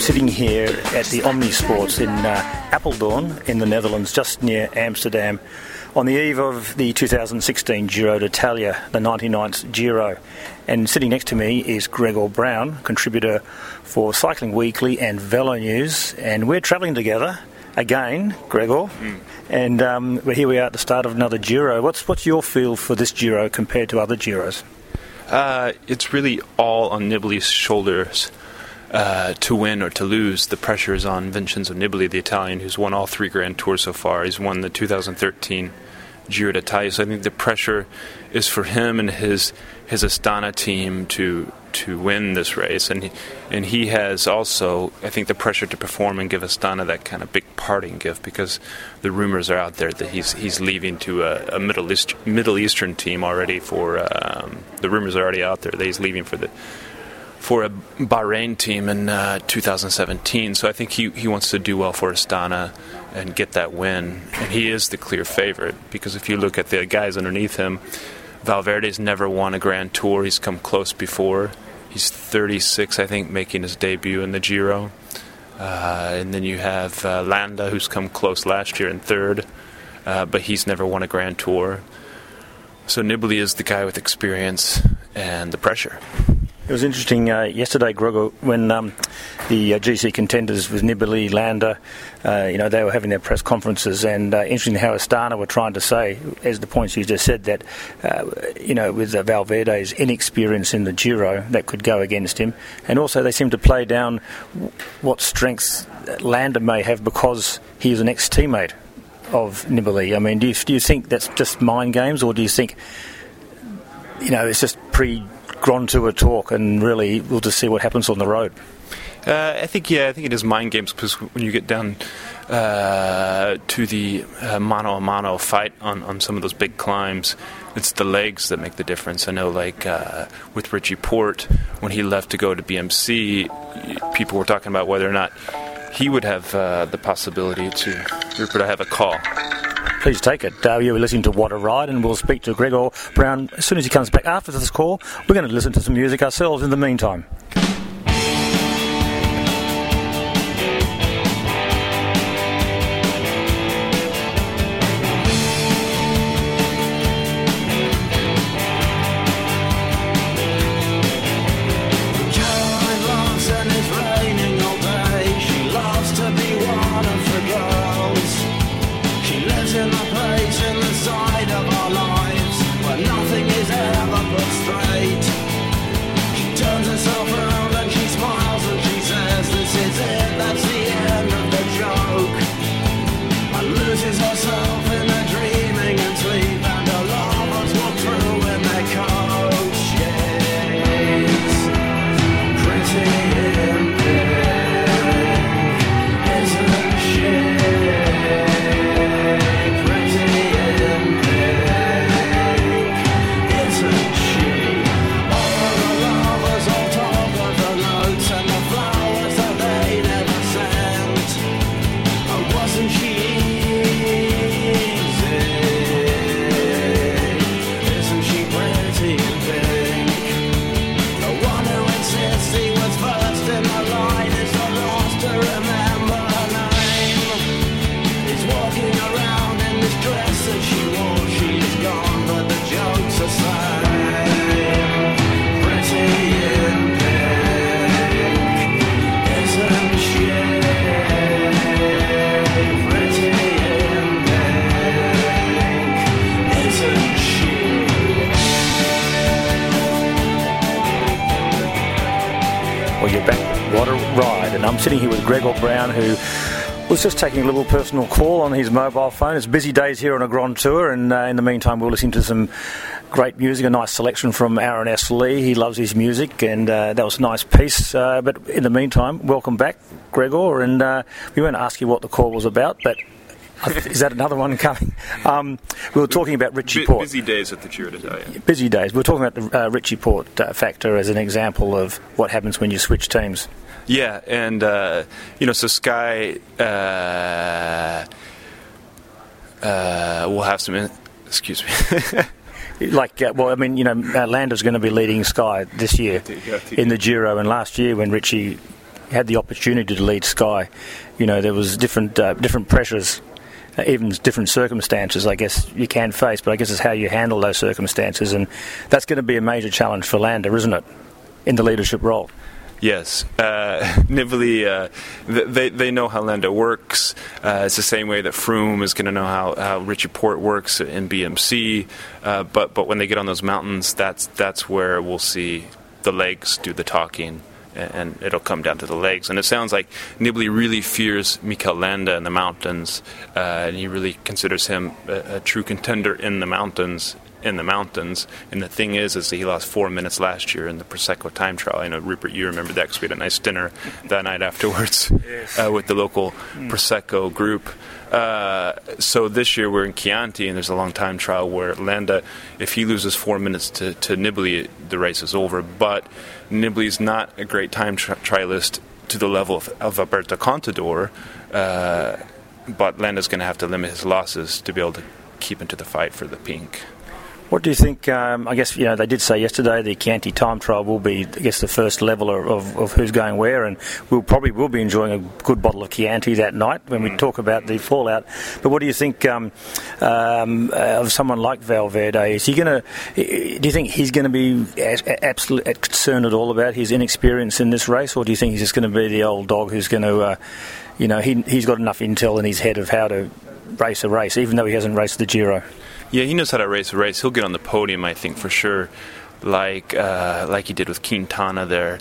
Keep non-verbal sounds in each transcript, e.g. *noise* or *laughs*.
Sitting here at the Omnisports in uh, in the Netherlands, just near Amsterdam, on the eve of the 2016 Giro d'Italia, the 99th Giro. And sitting next to me is Gregor Brown, contributor for Cycling Weekly and Velo News, and we're travelling together again, Gregor. Mm. And um, here we are at the start of another Giro. What's what's your feel for this Giro compared to other Giros? Uh, it's really all on Nibali's shoulders. Uh, to win or to lose, the pressure is on Vincenzo Nibali, the Italian, who's won all three Grand Tours so far. He's won the 2013 Giro d'Italia, so I think the pressure is for him and his his Astana team to to win this race, and he, and he has also, I think, the pressure to perform and give Astana that kind of big parting gift because the rumors are out there that he's he's leaving to a, a Middle East Middle Eastern team already for um, the rumors are already out there that he's leaving for the for a Bahrain team in uh, 2017. So I think he, he wants to do well for Astana and get that win. And he is the clear favorite because if you look at the guys underneath him, Valverde's never won a Grand Tour. He's come close before. He's 36, I think, making his debut in the Giro. Uh, and then you have uh, Landa, who's come close last year in third, uh, but he's never won a Grand Tour. So Nibali is the guy with experience and the pressure. It was interesting uh, yesterday, Gregor, when um, the uh, GC contenders with Nibali, Landa, uh, you know, they were having their press conferences, and uh, interesting how Astana were trying to say, as the points you just said, that uh, you know, with Valverde's inexperience in the Giro, that could go against him, and also they seem to play down what strengths Landa may have because he is an ex-teammate of Nibali. I mean, do you, do you think that's just mind games, or do you think, you know, it's just pre Grand Tour talk, and really we'll just see what happens on the road. Uh, I think yeah, I think it is mind games because when you get down uh, to the uh, mano a mano fight on, on some of those big climbs, it's the legs that make the difference. I know, like uh, with Richie Porte, when he left to go to BMC, people were talking about whether or not he would have uh, the possibility to Rupert, I have a call. Please take it. Uh, you're listening to What a Ride, and we'll speak to Gregor Brown as soon as he comes back after this call. We're going to listen to some music ourselves in the meantime. Sitting here with Gregor Brown, who was just taking a little personal call on his mobile phone. It's busy days here on a Grand Tour, and uh, in the meantime, we'll listen to some great music, a nice selection from Aaron S. Lee. He loves his music, and uh, that was a nice piece. Uh, but in the meantime, welcome back, Gregor, and uh, we won't ask you what the call was about, but is that another one coming? *laughs* Um, we were talking about Richie Porte. Busy days at the Giro d'Italia. Busy days. We were talking about the uh, Richie Porte uh, factor as an example of what happens when you switch teams. Yeah, and uh, you know, so Sky uh, uh, will have some. In- excuse me. *laughs* like, uh, well, I mean, you know, Landa's going to be leading Sky this year in the Giro, and last year when Richie had the opportunity to lead Sky, you know, there was different uh, different pressures uh, even different circumstances, I guess you can face, but I guess it's how you handle those circumstances, and that's going to be a major challenge for Lander, isn't it, in the leadership role? Yes, uh, *laughs* Nibali, uh, they they know how Landa works. Uh, it's the same way that Froome is going to know how, how Richie Porte works in BMC. Uh, but but when they get on those mountains, that's that's where we'll see the legs do the talking and it'll come down to the legs. And it sounds like Nibali really fears Mikel Landa in the mountains, uh, and he really considers him a, a, true contender in the mountains. In the mountains, and the thing is, is he lost four minutes last year in the Prosecco time trial. I know Rupert, you remember that because we had a nice dinner that night afterwards *laughs* uh, with the local Prosecco group. Uh, so this year we're in Chianti, and there's a long time trial where Landa, if he loses four minutes to, to the race is over. But Nibali's not a great time tri- trialist to the level of, of Alberto Contador, uh, but Landa's going to have to limit his losses to be able to keep into the fight for the pink. What do you think? Um, I guess you know they did say yesterday the Chianti time trial will be, I guess, the first level of, of, who's going where, and we'll probably will be enjoying a good bottle of Chianti that night when we mm. talk about the fallout. But what do you think um, um, of someone like Valverde? Is he going to? Do you think he's going to be absolutely concerned at all about his inexperience in this race, or do you think he's just going to be the old dog who's going to, uh, you know, he, he's got enough intel in his head of how to race a race, even though he hasn't raced the Giro? Yeah, he knows how to race a race. He'll get on the podium, I think, for sure, like uh, like he did with Quintana there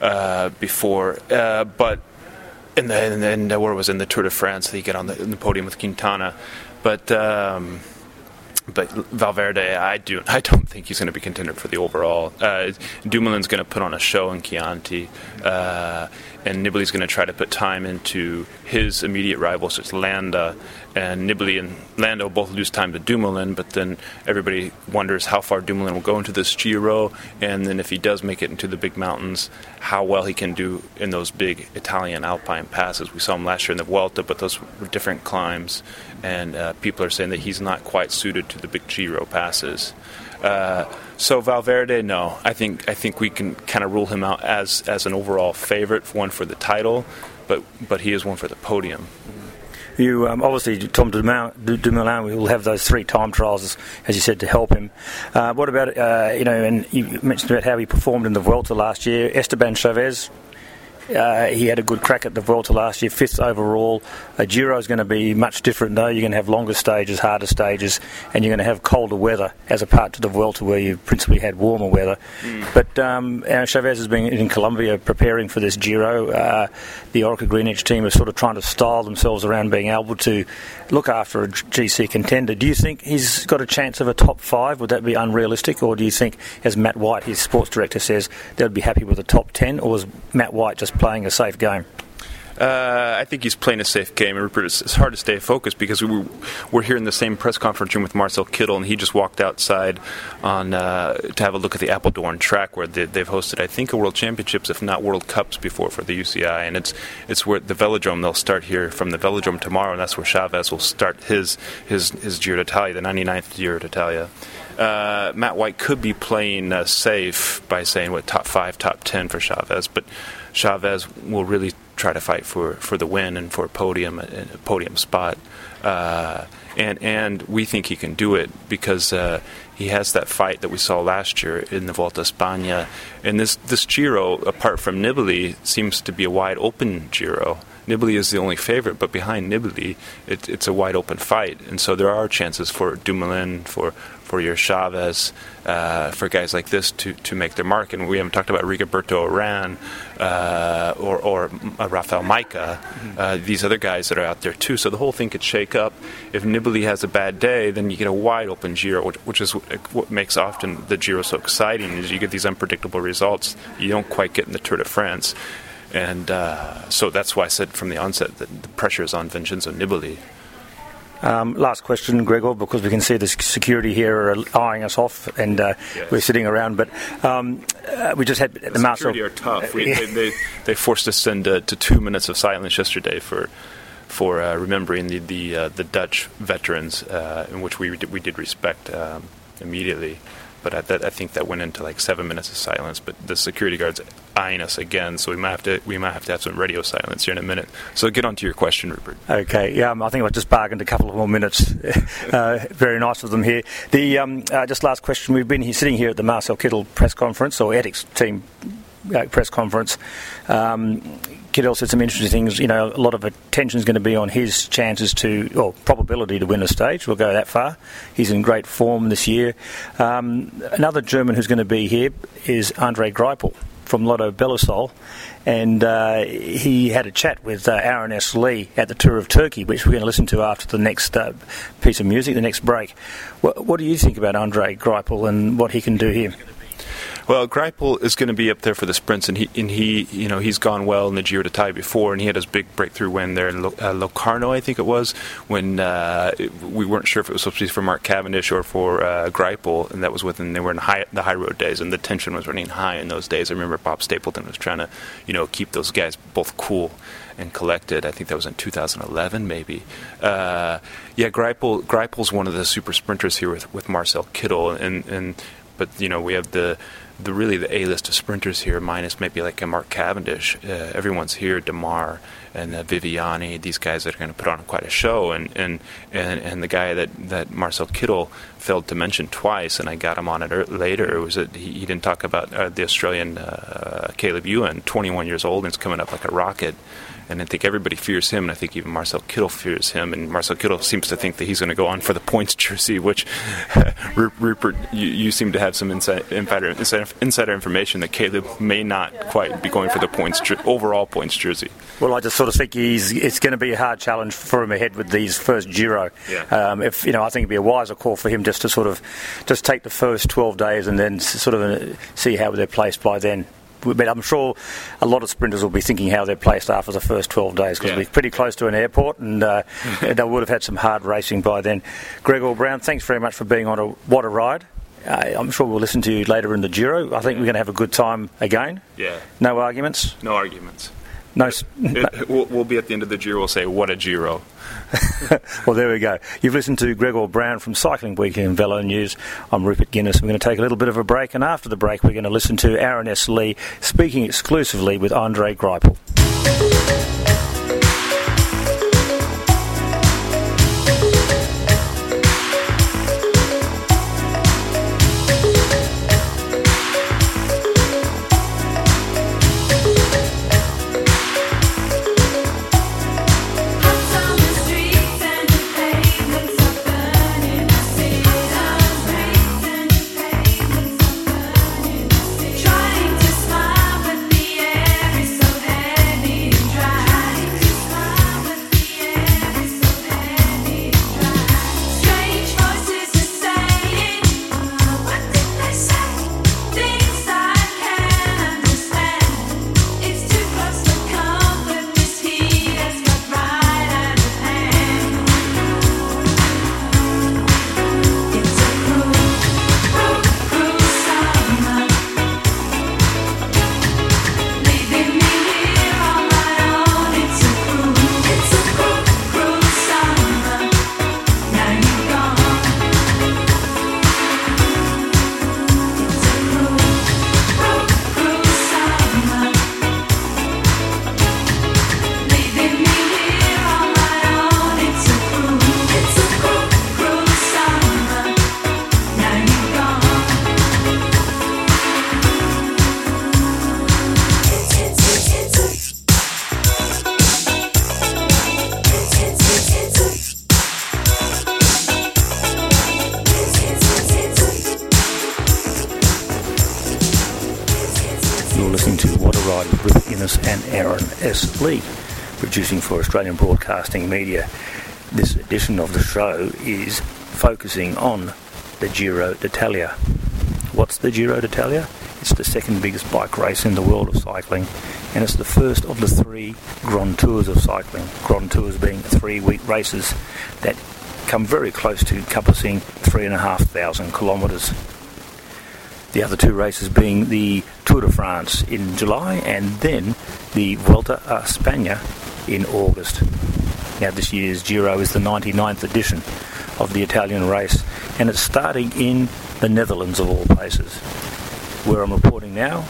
uh, before. Uh, but in the, in the, where was in the Tour de France, that he got on the, the podium with Quintana. But um, but Valverde, I do *laughs* I don't think he's going to be contender for the overall. Uh, Dumoulin's going to put on a show in Chianti, uh, and Nibali's going to try to put time into his immediate rival, rivals, it's Landa, and Nibali and will both lose time to Dumoulin. But then everybody wonders how far Dumoulin will go into this Giro, and then if he does make it into the big mountains, how well he can do in those big Italian Alpine passes. We saw him last year in the Vuelta, but those were different climbs, and uh, people are saying that he's not quite suited to the big Giro passes. Uh, so Valverde, no, I think I think we can kind of rule him out as as an overall favorite, one for the title, but but he is one for the podium. You um, obviously Tom Dumoulin will have those three time trials, as you said, to help him. Uh, what about uh, you know? And you mentioned about how he performed in the Vuelta last year. Esteban Chaves uh, he had a good crack at the Vuelta last year, fifth overall. A Giro is going to be much different though. You're going to have longer stages, harder stages, and you're going to have colder weather as a part to the Vuelta where you principally had warmer weather. Mm. But um, Chaves has been in Colombia preparing for this Giro. Uh, the Orica GreenEDGE team is sort of trying to style themselves around being able to look after a GC contender. Do you think he's got a chance of a top five? Would that be unrealistic, or do you think, as Matt White, his sports director, says, they'd be happy with a top ten, or is Matt White just playing a safe game? Uh, I think he's playing a safe game. It's, hard to stay focused because we were, here in the same press conference room with Marcel Kittel, and he just walked outside on uh, to have a look at the Apeldoorn track where they, have hosted, I think, a World Championships, if not World Cups, before for the UCI, and it's it's where the Velodrome. They'll start here from the Velodrome tomorrow, and that's where Chaves will start his his his Giro d'Italia, the 99th Giro d'Italia. Uh, Matt White could be playing uh, safe by saying what top five, top ten for Chaves, but Chaves will really try to fight for, for the win and for a podium a, podium spot. Uh, and and we think he can do it because uh, he has that fight that we saw last year in the Vuelta España. And this this Giro, apart from Nibali, seems to be a wide open Giro. Nibali is the only favorite, but behind Nibali, it, it's a wide open fight, and so there are chances for Dumoulin, for for your Chaves, uh, for guys like this to, to make their mark. And we haven't talked about Rigoberto Urán uh, or, or uh, Rafael Majka, uh, these other guys that are out there too. So the whole thing could shake up. If Nibali has a bad day, then you get a wide open Giro, which, which is what makes often the Giro so exciting. Is you get these unpredictable results you don't quite get in the Tour de France. And uh, so that's why I said from the onset that the pressure is on Vincenzo Nibali. Um, last question, Gregor, because we can see the security here are eyeing us off, and uh, yes. we're sitting around. But um, uh, we just had the, the security are tough. We, they, they, they, forced us into to two minutes of silence yesterday for for uh, remembering the the, uh, the Dutch veterans, uh, in which we did, we did respect um, immediately. But I, that, I think that went into like seven minutes of silence. But the security guards eyeing us again, so we might have to we might have to have some radio silence here in a minute. So get on to your question, Rupert. Okay, yeah, um, I think I just bargained a couple of more minutes. *laughs* uh, very nice of them here. The um, uh, just last question: We've been here, sitting here at the Marcel Kittel press conference or Etixx team press conference. Um, said some interesting things. You know, a lot of attention is going to be on his chances to, or probability to win a stage. We'll go that far. He's in great form this year. Um, another German who's going to be here is Andre Greipel from Lotto Belisol, and uh, he had a chat with uh, Aaron S. Lee at the Tour of Turkey, which we're going to listen to after the next uh, piece of music, the next break. What, what, do you think about Andre Greipel and what he can do here? Well, Greipel is going to be up there for the sprints, and he, and he, you know, he's gone well in the Giro d'Italia before, and he had his big breakthrough win there in uh, Locarno, I think it was, when uh, we weren't sure if it was supposed to be for Mark Cavendish or for uh, Greipel, and that was within they were in high, the high road days, and the tension was running high in those days. I remember Bob Stapleton was trying to, you know, keep those guys both cool and collected. I think that was in 2011, maybe. Uh, yeah, Greipel Greipel's one of the super sprinters here with, with Marcel Kittel, and and but you know we have the the really the A list of sprinters here, minus maybe like a Mark Cavendish. Uh, everyone's here, Démare and uh, Viviani, these guys that are going to put on quite a show, and, and and and the guy that that Marcel Kittel failed to mention twice, and I got him on it later. Was that he, he didn't talk about uh, the Australian uh, Caleb Ewan, 21 years old, and it's coming up like a rocket and I think everybody fears him, and I think even Marcel Kittel fears him, and Marcel Kittel seems to think that he's going to go on for the points *laughs* jersey, which *laughs* Rupert, you, you, seem to have some inside, insider, insider information that Caleb may not quite be going for the points overall points jersey. Well, I just sort of think he's it's going to be a hard challenge for him ahead with these first Giro. Yeah. Um, if you know, I think it'd be a wiser call for him just to sort of just take the first 12 days and then sort of uh, see how they're placed by then but I'm sure a lot of sprinters will be thinking how they're placed after the first 12 days because yeah. we're pretty close to an airport and uh, *laughs* they would have had some hard racing by then. Gregor Brown, thanks very much for being on a what a ride. Uh, I'm sure we'll listen to you later in the Giro. I think we're going to have a good time again. Yeah. No arguments? No arguments. No. It, we'll, we'll, be at the end of the Giro. We'll say, "What a Giro!" *laughs* well, there we go. You've listened to Gregor Brown from Cycling Weekly and Velo News. I'm Rupert Guinness. We're going to take a little bit of a break, and after the break, we're going to listen to Aaron S. Lee speaking exclusively with Andre Greipel. Lee, producing for Australian Broadcasting Media. This edition of the show is focusing on the Giro d'Italia. What's the Giro d'Italia? It's the second biggest bike race in the world of cycling, and it's the first of the three Grand Tours of cycling. Grand Tours being three week races that come very close to encompassing three and a half thousand kilometres. The other two races being the Tour de France in July and then the Vuelta a España in August. Now, this year's Giro is the 99th edition of the Italian race, and it's starting in the Netherlands of all places. Where I'm reporting now,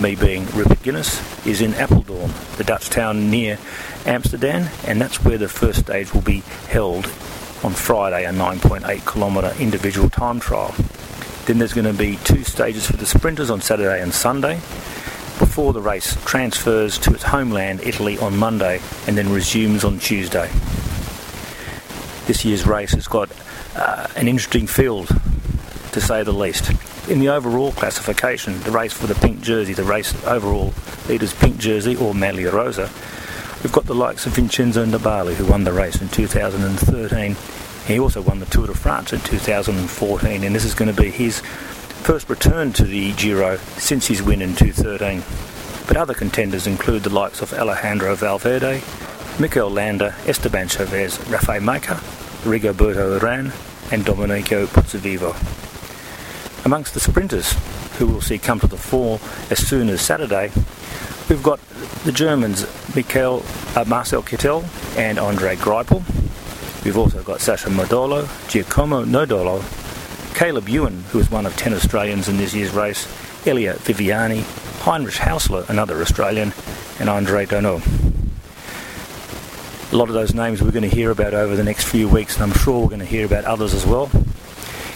me being Rupert Guinness, is in Apeldoorn, the Dutch town near Amsterdam, and that's where the first stage will be held on Friday, a 9.8 kilometre individual time trial. Then there's going to be two stages for the sprinters on Saturday and Sunday before the race transfers to its homeland, Italy, on Monday and then resumes on Tuesday. This year's race has got uh, an interesting field, to say the least. In the overall classification, the race for the pink jersey, the race overall leader's pink jersey or Maglia Rosa, we've got the likes of Vincenzo Nibali who won the race in 2013 he also won the Tour de France in 2014, and this is going to be his first return to the Giro since his win in 2013. But other contenders include the likes of Alejandro Valverde, Mikel Landa, Esteban Chaves, Rafał Majka, Rigoberto Urán, and Domenico Pozzovivo. Amongst the sprinters who we'll see come to the fore as soon as Saturday, we've got the Germans Michael, uh, Marcel Kittel and Andre Greipel, We've also got Sacha Modolo, Giacomo Nizzolo, Caleb Ewan, who is one of 10 Australians in this year's race, Elia Viviani, Heinrich Haussler, another Australian, and Andre Donneau. A lot of those names we're going to hear about over the next few weeks, and I'm sure we're going to hear about others as well.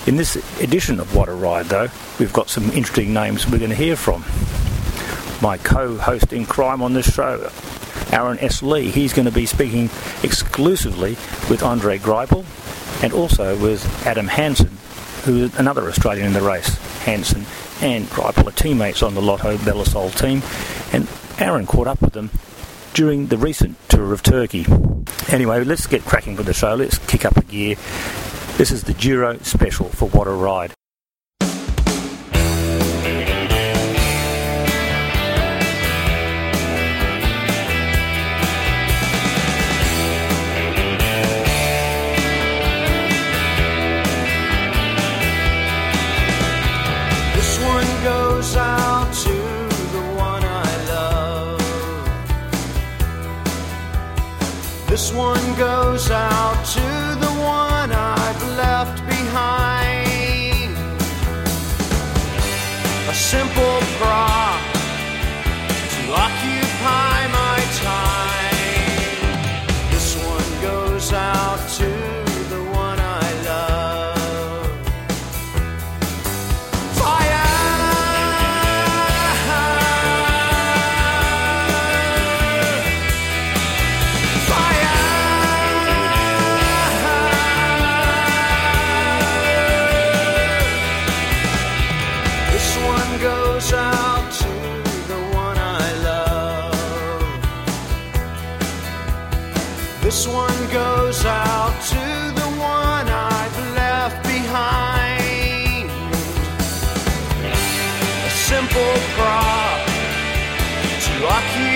In this edition of What a Ride, though, we've got some interesting names we're going to hear from. My co host in crime on this show, Aaron S. Lee. He's going to be speaking exclusively with Andre Greipel and also with Adam Hansen, who is another Australian in the race. Hansen and Greipel are teammates on the Lotto Belisol team, and Aaron caught up with them during the recent tour of Turkey. Anyway, let's get cracking with the show. Let's kick up a gear. This is the Giro special for What a Ride. This one goes out to the one I've left behind. A simple prop to simple prop to occupy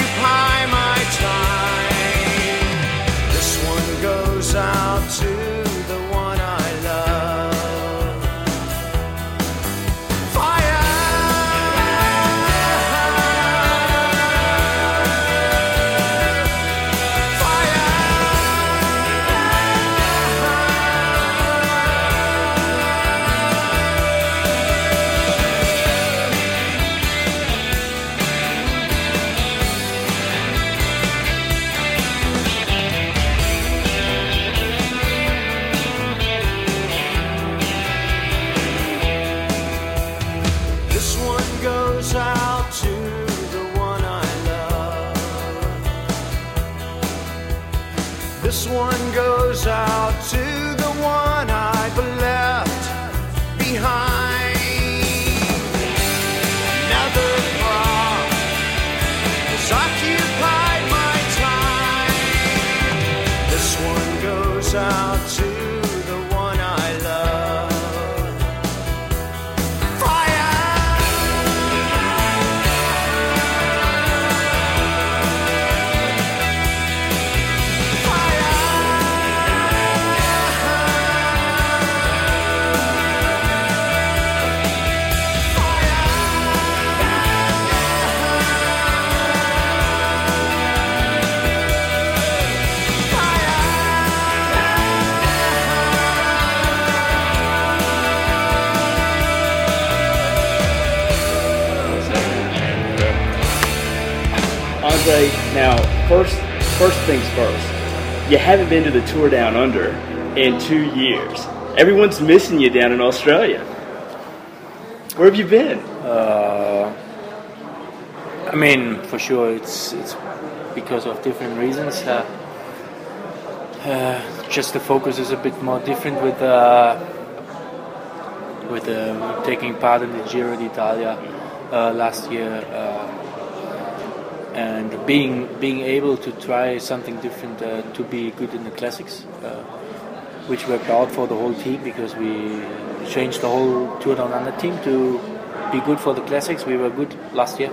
first, things first. You haven't been to the tour down under in two years. Everyone's missing you down in Australia. Where have you been? Uh, I mean, for sure, it's it's because of different reasons. Uh, uh, just the focus is a bit more different with uh, with uh, taking part in the Giro d'Italia uh, last year uh, and being being able to try something different uh, to be good in the classics, uh, which worked out for the whole team because we changed the whole Tour Down Under team to be good for the classics. We were good last year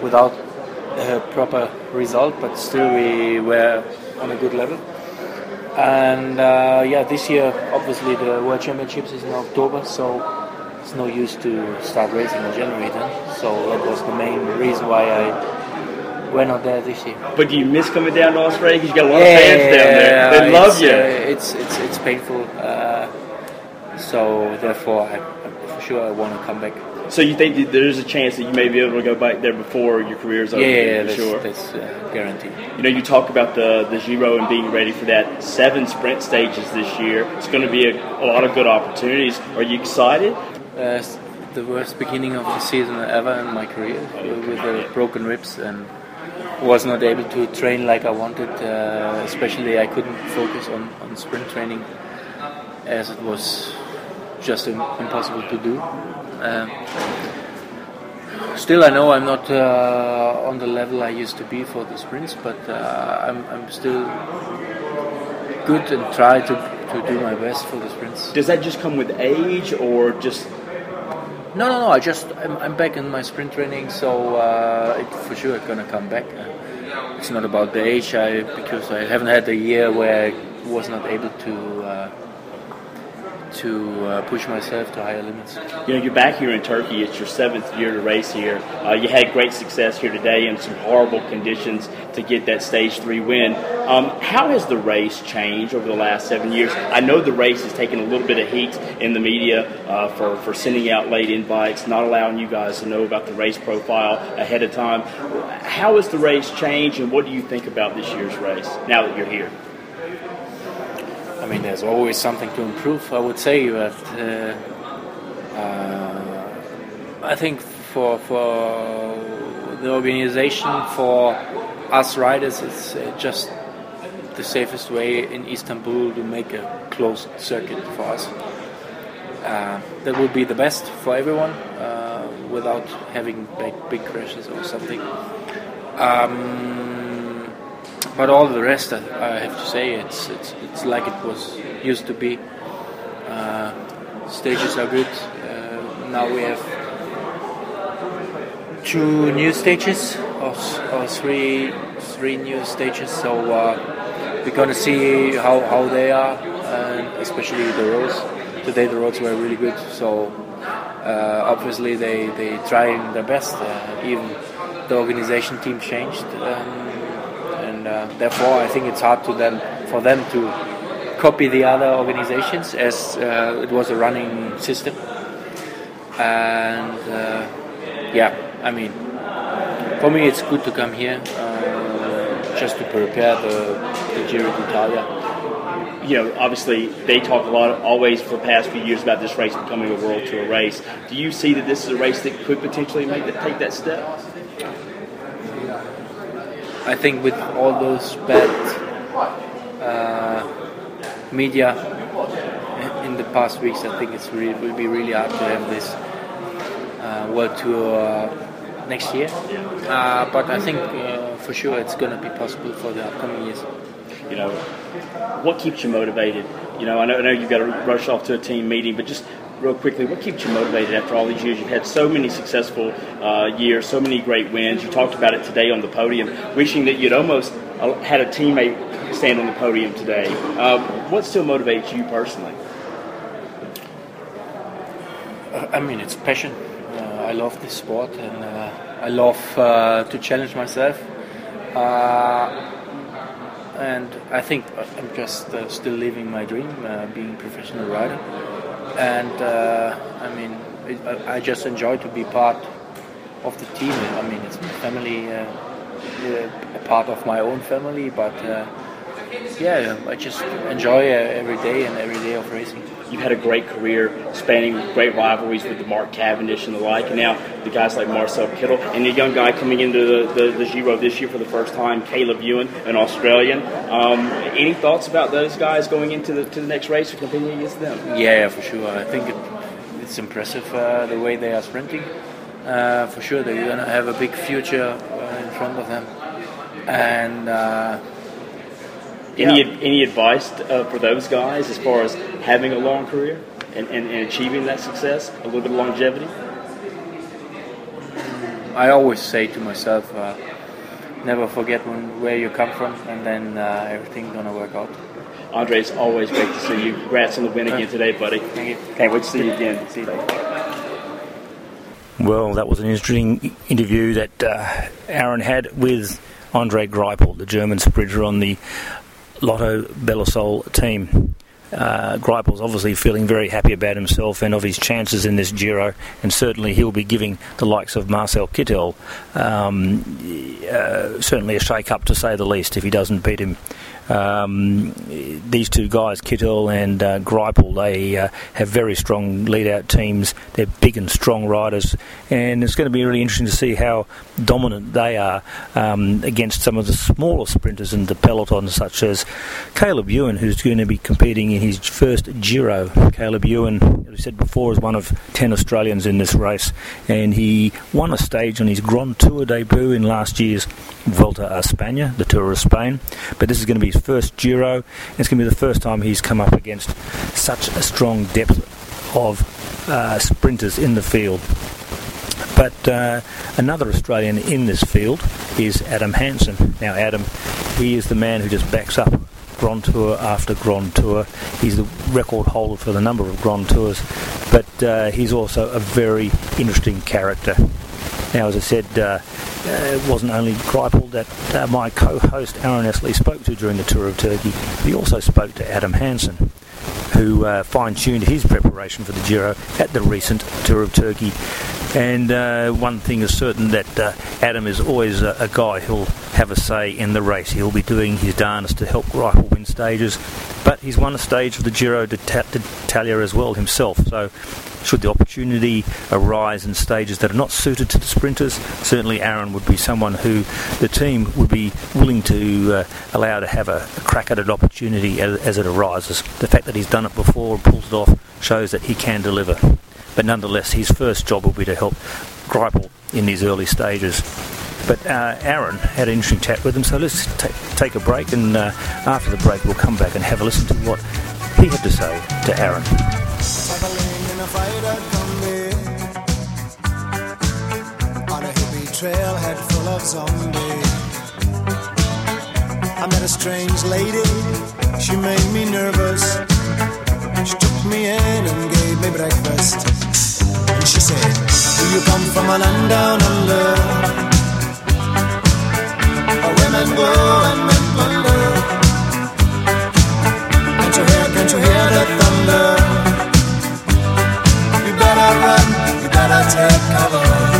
without a proper result, but still we were on a good level. And uh, yeah, this year obviously the World Championships is in October, so it's no use to start racing in January then. So that was the main reason why I went out there this year. But do you miss coming down to Australia? Because you got a lot of fans down there. They love you. Uh, it's it's it's painful. Uh, so therefore, I, for sure I want to come back. So you think there's a chance that you may be able to go back there before your career's over? Yeah, for that's, sure. that's uh, guaranteed. You know, you talk about the the Giro and being ready for that. Seven sprint stages this year. It's going to be a, a lot of good opportunities. Are you excited? Uh, the worst beginning of the season ever in my career with the broken ribs and was not able to train like I wanted. Uh, especially I couldn't focus on, on sprint training as it was just im- impossible to do. Um, still, I know I'm not uh, on the level I used to be for the sprints, but uh, I'm, I'm still good and try to, to do my best for the sprints. Does that just come with age, or just No, no, no. I just I'm, I'm back in my sprint training, so uh, it for sure it's gonna come back. It's not about the age, I because I haven't had a year where I was not able to uh, to uh, push myself to higher limits. you know you're back here in Turkey? It's your seventh year to race here. Uh, you had great success here today in some horrible conditions to get that stage three win. Um, how has the race changed over the last seven years? I know the race has taken a little bit of heat in the media uh, for for sending out late invites, not allowing you guys to know about the race profile ahead of time. How has the race changed, and what do you think about this year's race now that you're here? I mean, there's always something to improve. I would say, but uh, uh, I think for for the organization, for us riders, it's uh, just the safest way in Istanbul to make a closed circuit for us. Uh, that would be the best for everyone uh, without having big, big crashes or something. Um, but all the rest, I, I have to say, it's, it's it's like it was used to be. Uh, stages are good. Uh, now we have two new stages or, or three three new stages. So uh, we're gonna see how, how they are, and especially the roads. Today the roads were really good. So uh, obviously they they trying their best. Uh, even the organization team changed, um, uh, therefore I think it's hard to them for them to copy the other organizations as uh, it was a running system. And uh, yeah, I mean, for me it's good to come here uh, just to prepare the, the Giro d'Italia. you know, obviously they talk a lot, always for the past few years about this race becoming a World Tour race. Do you see that this is a race that could potentially make that, take that step? I think with all those bad uh, media in the past weeks, I think it's really, will be really hard to have this uh, World Tour uh, next year. Uh, but I think uh, for sure it's going to be possible for the upcoming years. You know, what keeps you motivated? You know, I know, I know you've got to rush off to a team meeting, but just real quickly, what keeps you motivated after all these years? You've had so many successful uh, years, so many great wins. You talked about it today on the podium, wishing that you'd almost uh, had a teammate stand on the podium today. Uh, what still motivates you personally? Uh, I mean, it's passion. Uh, I love this sport, and uh, I love to challenge myself. And I think I'm just still living my dream, being a professional rider. And uh, I mean, it, I, just enjoy to be part of the team. I mean, it's family. Uh, uh, a part of my own family, but yeah, I just enjoy uh, every day and every day of racing. You've had a great career, spanning great rivalries with the Mark Cavendish and the like, and now the guys like Marcel Kittel, and the young guy coming into the, the, the Giro this year for the first time, Caleb Ewan, an Australian. Um, any thoughts about those guys going into the to the next race or competing against them? Yeah, yeah, for sure. I think it, it's impressive uh, the way they are sprinting. Uh, for sure, they're going to have a big future uh, in front of them. And uh, Any Yeah. any advice uh, for those guys as far as having a long career and, and, and achieving that success, a little bit of longevity? I always say to myself, uh, never forget when, where you come from, and then uh, everything's gonna work out. Andre, it's always great to see you. Congrats on the win again today, buddy. Thank you. Can't wait to see you again. See you. Well, that was an interesting interview that uh, Aaron had with Andre Greipel, the German sprinter on the Lotto Belisol team. Uh, Greipel's obviously feeling very happy about himself and of his chances in this Giro, and certainly he'll be giving the likes of Marcel Kittel um, uh, certainly a shake-up to say the least if he doesn't beat him. Um, these two guys, Kittel and uh, Greipel, they uh, have very strong lead-out teams. They're big and strong riders, and it's going to be really interesting to see how dominant they are um, against some of the smaller sprinters in the peloton, such as Caleb Ewan, who's going to be competing in his first Giro. Caleb Ewan, as we said before, is one of 10 Australians in this race, and he won a stage on his Grand Tour debut in last year's Vuelta a España, the Tour of Spain. But this is going to be first Giro, it's going to be the first time he's come up against such a strong depth of uh, sprinters in the field. But uh, another Australian in this field is Adam Hansen. Now, Adam, he is the man who just backs up Grand Tour after Grand Tour. He's the record holder for the number of Grand Tours, but uh, he's also a very interesting character. Now, as I said, uh, uh, it wasn't only Greipel that uh, my co-host Aaron S. Lee spoke to during the Tour of Turkey. He also spoke to Adam Hansen, who uh, fine-tuned his preparation for the Giro at the recent Tour of Turkey. And uh, one thing is certain that uh, Adam is always a, a guy who'll have a say in the race. He'll be doing his darnest to help Greipel win stages, but he's won a stage of the Giro d'Italia as well himself. So should the opportunity arise in stages that are not suited to the sprinters, certainly Aaron would be someone who the team would be willing to uh, allow to have a, a crack at an opportunity as, as it arises. The fact that he's done it before and pulled it off shows that he can deliver. But nonetheless, his first job will be to help Greipel in these early stages. But uh, Aaron had an interesting chat with him, so let's ta take a break, and uh, after the break, we'll come back and have a listen to what he had to say to Aaron. Trailhead full of zombies I met a strange lady She made me nervous She took me in and gave me breakfast she said. Do you come from a land down under? Where women go and men plunder Can't you hear, can't you hear the thunder? You better run, you better take cover.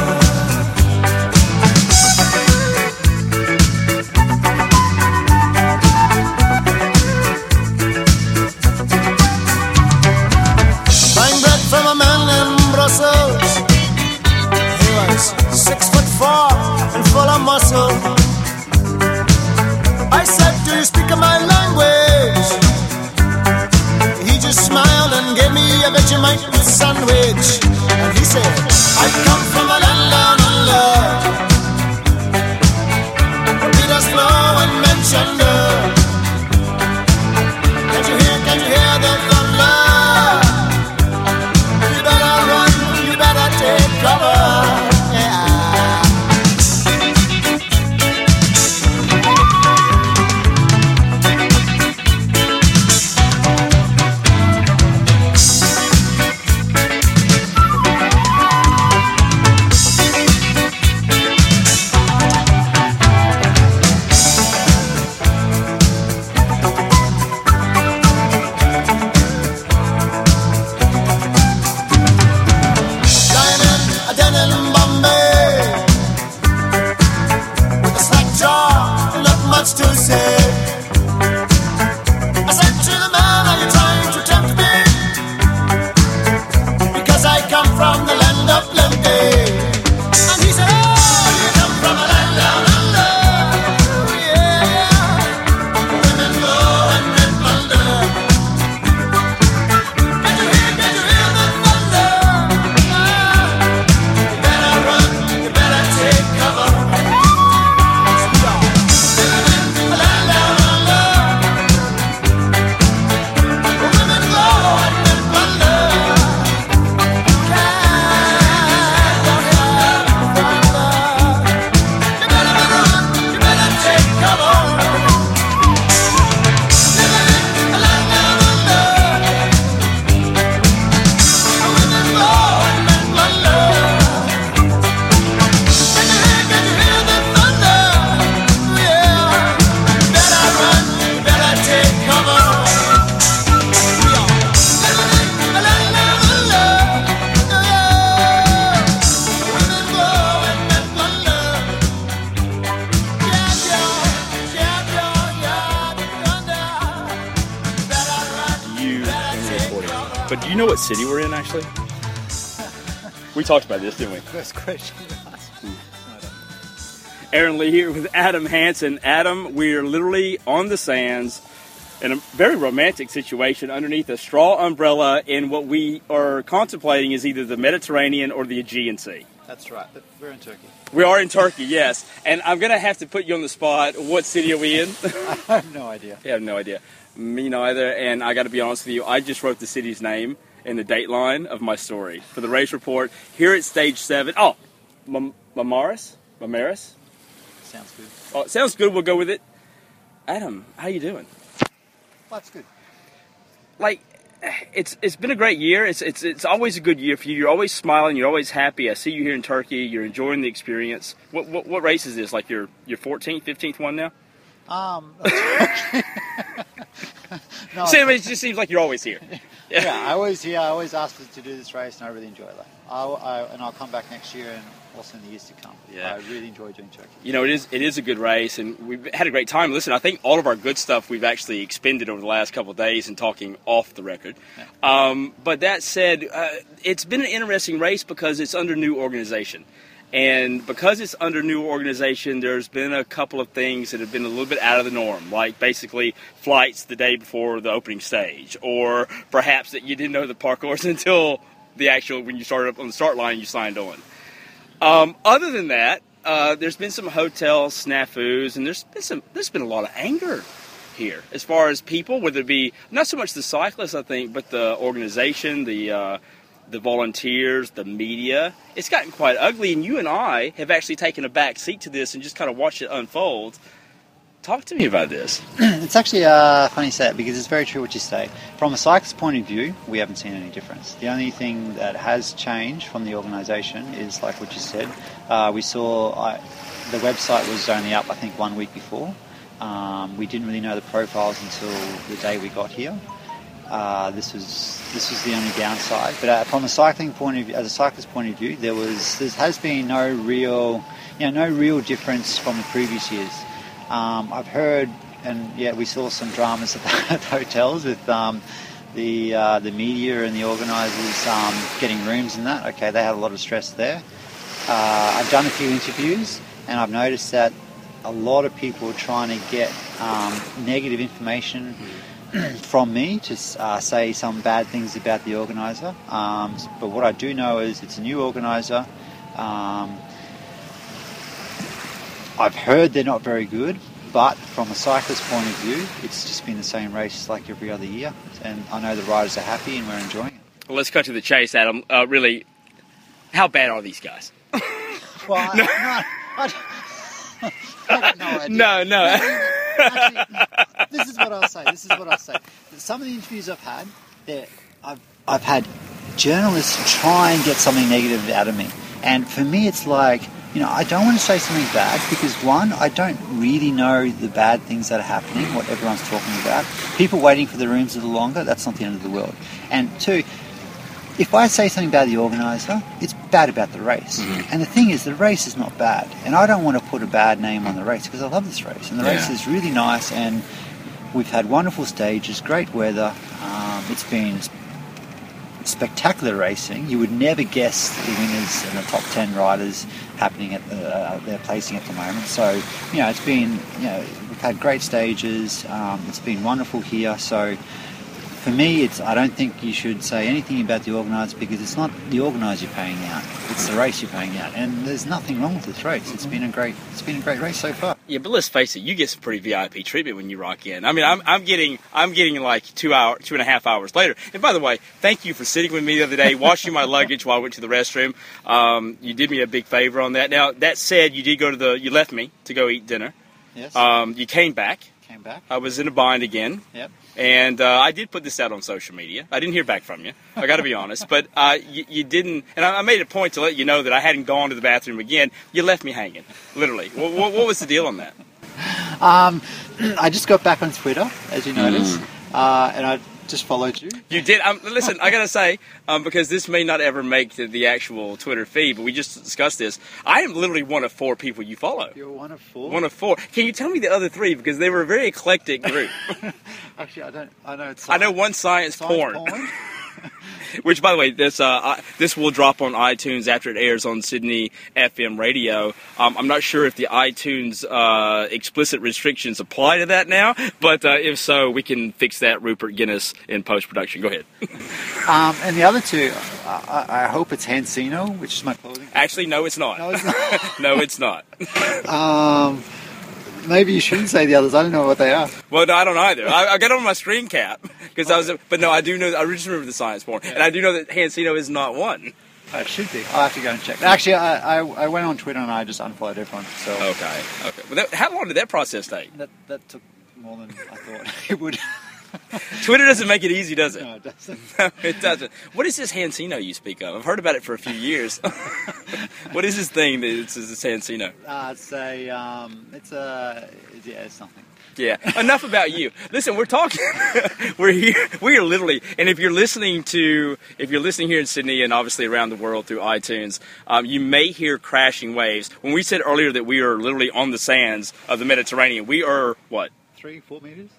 Know what city we're in, actually? we talked about this, didn't we? *laughs* First question. Aaron Lee here with Adam Hansen. Adam, we're literally on the sands in a very romantic situation underneath a straw umbrella in what we are contemplating is either the Mediterranean or the Aegean Sea. That's right, but we're in Turkey. We are in Turkey, yes. And I'm going to have to put you on the spot. What city are we in? *laughs* I have no idea. *laughs* I have no idea. Me neither. And I got to be honest with you, I just wrote the city's name in the date line of my story for the race report. Here at stage seven. Oh, M- Marmaris? Marmaris? Sounds good. Oh, it sounds good. We'll go with it. Adam, how you doing? Life's good. Like, it's it's been a great year. It's it's it's always a good year for you. You're always smiling. You're always happy. I see you here in Turkey. You're enjoying the experience. What what, what race is this? Like your your 14th, 15th one now? Um, *laughs* *laughs* no, See, I mean, it just seems like you're always here. *laughs* yeah, I always yeah, I always ask to do this race, and I really enjoy it. I, I, and I'll come back next year and also in the years to come. Yeah. I really enjoy doing Turkey. You know, it is it is a good race, and we've had a great time. Listen, I think all of our good stuff we've actually expended over the last couple of days and talking off the record. Um, but that said, uh, it's been an interesting race because it's under new organization. And because it's under new organization, there's been a couple of things that have been a little bit out of the norm, like basically flights the day before the opening stage, or perhaps that you didn't know the parcours *laughs* until the actual when you started up on the start line you signed on. Um, other than that, uh, there's been some hotel snafus, and there's been some there's been a lot of anger here as far as people, whether it be not so much the cyclists, I think, but the organization, the uh, the volunteers, the media. It's gotten quite ugly, and you and I have actually taken a back seat to this and just kind of watched it unfold. Talk to me about this. *clears throat* It's actually uh, funny it because it's very true what you say. From a cyclist point of view, we haven't seen any difference. The only thing that has changed from the organisation is like what you said. Uh, we saw uh, the website was only up, I think, one week before. Um, we didn't really know the profiles until the day we got here. Uh, this was this was the only downside. But uh, from a cycling point of view, as a cyclist point of view, there was there has been no real you know no real difference from the previous years. Um, I've heard, and yeah, we saw some dramas at the, at the hotels with um, the uh, the media and the organisers um, getting rooms and that. Okay, they had a lot of stress there. Uh, I've done a few interviews, and I've noticed that a lot of people are trying to get um, negative information *clears throat* from me to uh, say some bad things about the organiser. Um, but what I do know is it's a new organiser. Um, I've heard they're not very good, but from a cyclist point of view, it's just been the same race like every other year. And I know the riders are happy and we're enjoying it. Well, let's cut to the chase, Adam. Uh, really, how bad are these guys? *laughs* Well, I, no, I, I *laughs* no. *laughs* No, no. Actually, this is what I'll say. This is what I'll say. Some of the interviews I've had, I've, I've had journalists try and get something negative out of me. And for me, it's like, you know, I don't want to say something bad because one, I don't really know the bad things that are happening, what everyone's talking about. People waiting for the rooms a little longer, that's not the end of the world. And two, if I say something bad about the organiser, it's bad about the race. Mm-hmm. And the thing is, the race is not bad. And I don't want to put a bad name on the race because I love this race. And the race is really nice and we've had wonderful stages, great weather. Um, it's been spectacular racing. You would never guess the winners and the top 10 riders happening at the, uh, their placing at the moment. So, you know, it's been, you know, we've had great stages. Um, it's been wonderful here. So, for me, it's I don't think you should say anything about the organiser because it's not the organiser you're paying out; it's the race you're paying out. And there's nothing wrong with this race. It's been a great, it's been a great race so far. Yeah, but let's face it, you get some pretty VIP treatment when you rock in. I mean, I'm, I'm getting I'm getting like two hour two and a half hours later. And by the way, thank you for sitting with me the other day, washing my luggage while I went to the restroom. Um, you did me a big favor on that. Now that said, you did go to the you left me to go eat dinner. Yes, Um, you came back. Came back. I was in a bind again. Yep. And uh, I did put this out on social media. I didn't hear back from you. I got to be *laughs* honest, but uh, you, you didn't. And I, I made a point to let you know that I hadn't gone to the bathroom again. You left me hanging, literally. what, what, what was the deal on that? *laughs* Um, *clears throat* I just got back on Twitter, as you noticed, uh, and I just followed you. You did. Um, listen, I gotta say, um, because this may not ever make the, the actual Twitter feed, but we just discussed this. I am literally one of four people you follow. You're one of four. One of four. Can you tell me the other three because they were a very eclectic group? *laughs* Actually, I don't. I know it's. I know one science, science porn. porn. *laughs* *laughs* Which, by the way, this uh, this will drop on iTunes after it airs on Sydney FM radio. Um, I'm not sure if the iTunes uh, explicit restrictions apply to that now, but uh, if so, we can fix that. Rupert Guinness in post production. Go ahead. *laughs* Um, and the other two, I, I I hope it's Hansino, which is my clothing. Actually, no, it's not. No, it's not. *laughs* no, it's not. Um, maybe you shouldn't say the others. I don't know what they are. Well, no, I don't either. I, I got on my screen cap because I was, but no, I do know. I just remember the science porn, and I do know that Hansino is not one. Oh, it should be. I'll have to go and check. Actually, I, I, I went on Twitter and I just unfollowed everyone. So Okay, okay. Well, that, how long did that process take? that, that took more than I thought *laughs* it would. *laughs* Twitter doesn't make it easy, does it? no, it doesn't. *laughs* No, it doesn't. What is this Hansino you speak of? I've heard about it for a few years. *laughs* what is this thing that it's this Hansino? Uh, it's a, um, it's a, yeah, it's nothing. Yeah. Enough about you. Listen, we're talking. we're here. We are literally. And if you're listening to, if you're listening here in Sydney and obviously around the world through iTunes, um, you may hear crashing waves. When we said earlier that we are literally on the sands of the Mediterranean, we are what? Three, four meters?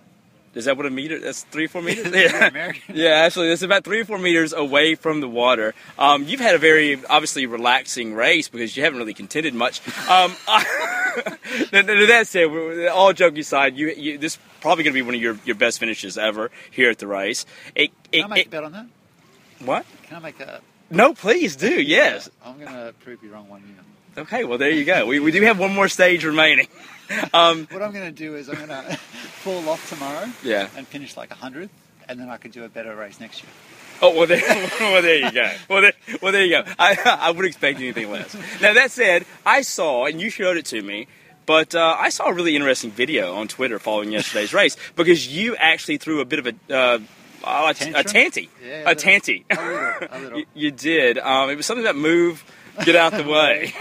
Is that what a meter? That's three, four meters. *laughs* Yeah. Yeah, actually, it's about three or four meters away from the water. Um, you've had a very obviously relaxing race because you haven't really contended much. Um, *laughs* *laughs* that said, all joking aside, you, you this is probably going to be one of your, your best finishes ever here at the race. It, it, Can I make it- a bet on that? what? Can I make a? No, please do. Yes. I'm going to prove you wrong one year. Okay. Well, there you go. We, we do have one more stage remaining. Um, What I'm going to do is I'm going *laughs* to fall off tomorrow yeah. and finish like a hundredth, and then I could do a better race next year. Oh well, there, *laughs* well there you go. Well there, well there you go. I *laughs* I would expect anything less. Now that said, I saw and you showed it to me, but uh, I saw a really interesting video on Twitter following yesterday's race because you actually threw a bit of a. Uh, a, a tanty, Yeah, a a little. tanty. A little, a little. you, you did. Um, it was something about move, get out the way.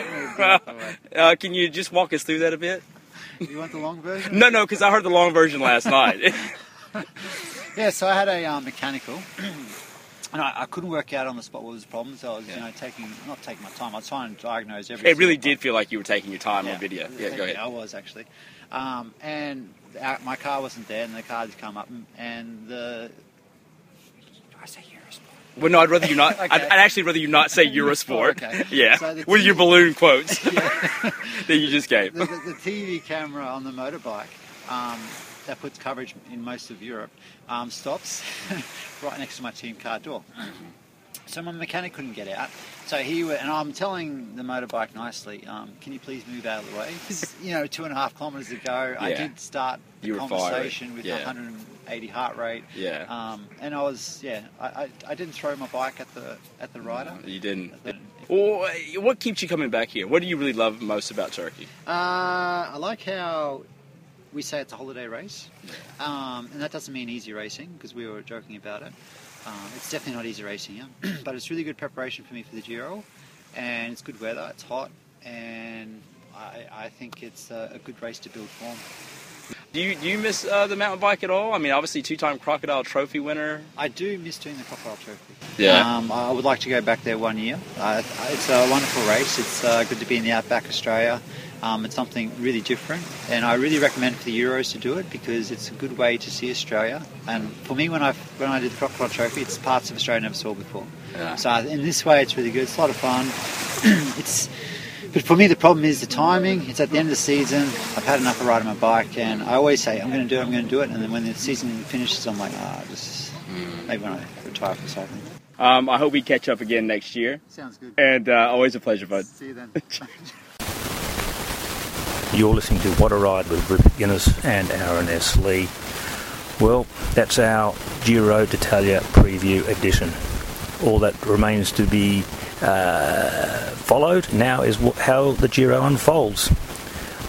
uh, can you just walk us through that a bit? You want the long version? No, no, because I heard the long version last *laughs* night. Yeah, so I had a um, mechanical, *clears throat* and I, I couldn't work out on the spot what was the problem. So I was, you know, taking not taking my time. I was trying to diagnose everything. it really did feel like you were taking your time Yeah. on video. Yeah, go ahead. I was actually, um, and our, my car wasn't there, and the car had come up, and, and the. I say. Well, no, I'd rather you not. *laughs* I'd, I'd actually rather you not say Eurosport. Okay. Yeah, So with your balloon quotes *laughs* *laughs* that you just gave. the, the, the TV camera on the motorbike um, that puts coverage in most of Europe um, stops right next to my team car door. So my mechanic couldn't get out. So he went, and I'm telling the motorbike nicely, um, can you please move out of the way? Because you know, two and a half kilometres to go. I did start the conversation firing, with yeah. 180 heart rate. Yeah. Um, and I was, yeah, I, I, I didn't throw my bike at the at the rider. You didn't. The- Well, what keeps you coming back here? What do you really love most about Turkey? Uh, I like how we say it's a holiday race, um, and that doesn't mean easy racing because we were joking about it. Um, it's definitely not easy racing here, *clears throat* but it's really good preparation for me for the Giro, and it's good weather. It's hot, and I, I think it's a, a good race to build form. Do you do you miss uh, the mountain bike at all? I mean, obviously two-time Crocodile Trophy winner. I do miss doing the Crocodile Trophy. Yeah. Um, I would like to go back there one year. Uh, it's a wonderful race. It's uh, good to be in the outback Australia. Um, it's something really different, and I really recommend for the Euros to do it because it's a good way to see Australia. And for me, when I when I did the Crocodile Trophy, it's parts of Australia I never saw before. Yeah. So in this way, it's really good. It's a lot of fun. *clears throat* it's but for me, the problem is the timing. It's at the end of the season. I've had enough of riding my bike, and I always say, I'm going to do it, I'm going to do it. And then when the season finishes, I'm like, ah, just maybe when I retire from cycling. Um, I hope we catch up again next year. Sounds good. And uh, always a pleasure, bud. See you then. *laughs* You're listening to What a Ride with Rupert Guinness and Aaron S. Lee. Well, that's our Giro d'Italia preview edition. All that remains to be uh, followed now is wh- how the Giro unfolds.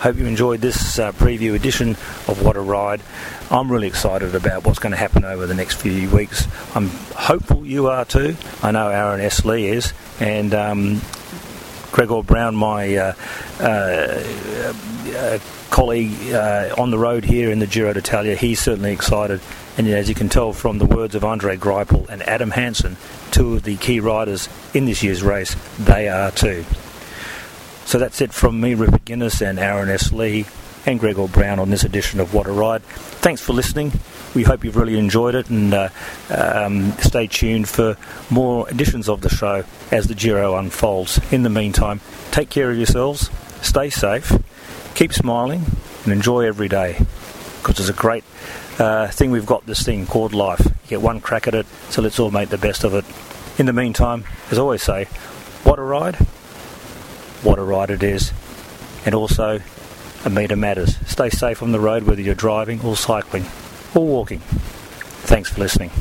Hope you enjoyed this uh, preview edition of What a Ride. I'm really excited about what's going to happen over the next few weeks. I'm hopeful you are too. I know Aaron S. Lee is, and um, Gregor Brown, my uh, uh, uh, colleague uh, on the road here in the Giro d'Italia, he's certainly excited. And as you can tell from the words of Andre Greipel and Adam Hansen, two of the key riders in this year's race, they are too. So that's it from me, Rupert Guinness and Aaron S. Lee. And Gregor Brown on this edition of What a Ride. Thanks for listening. We hope you've really enjoyed it and uh, um, stay tuned for more editions of the show as the Giro unfolds. In the meantime, take care of yourselves, stay safe, keep smiling, and enjoy every day because it's a great uh, thing we've got this thing called life. You get one crack at it, so let's all make the best of it. In the meantime, as I always say, what a ride! What a ride it is. And also, a meter matters. Stay safe on the road whether you're driving or cycling or walking. Thanks for listening.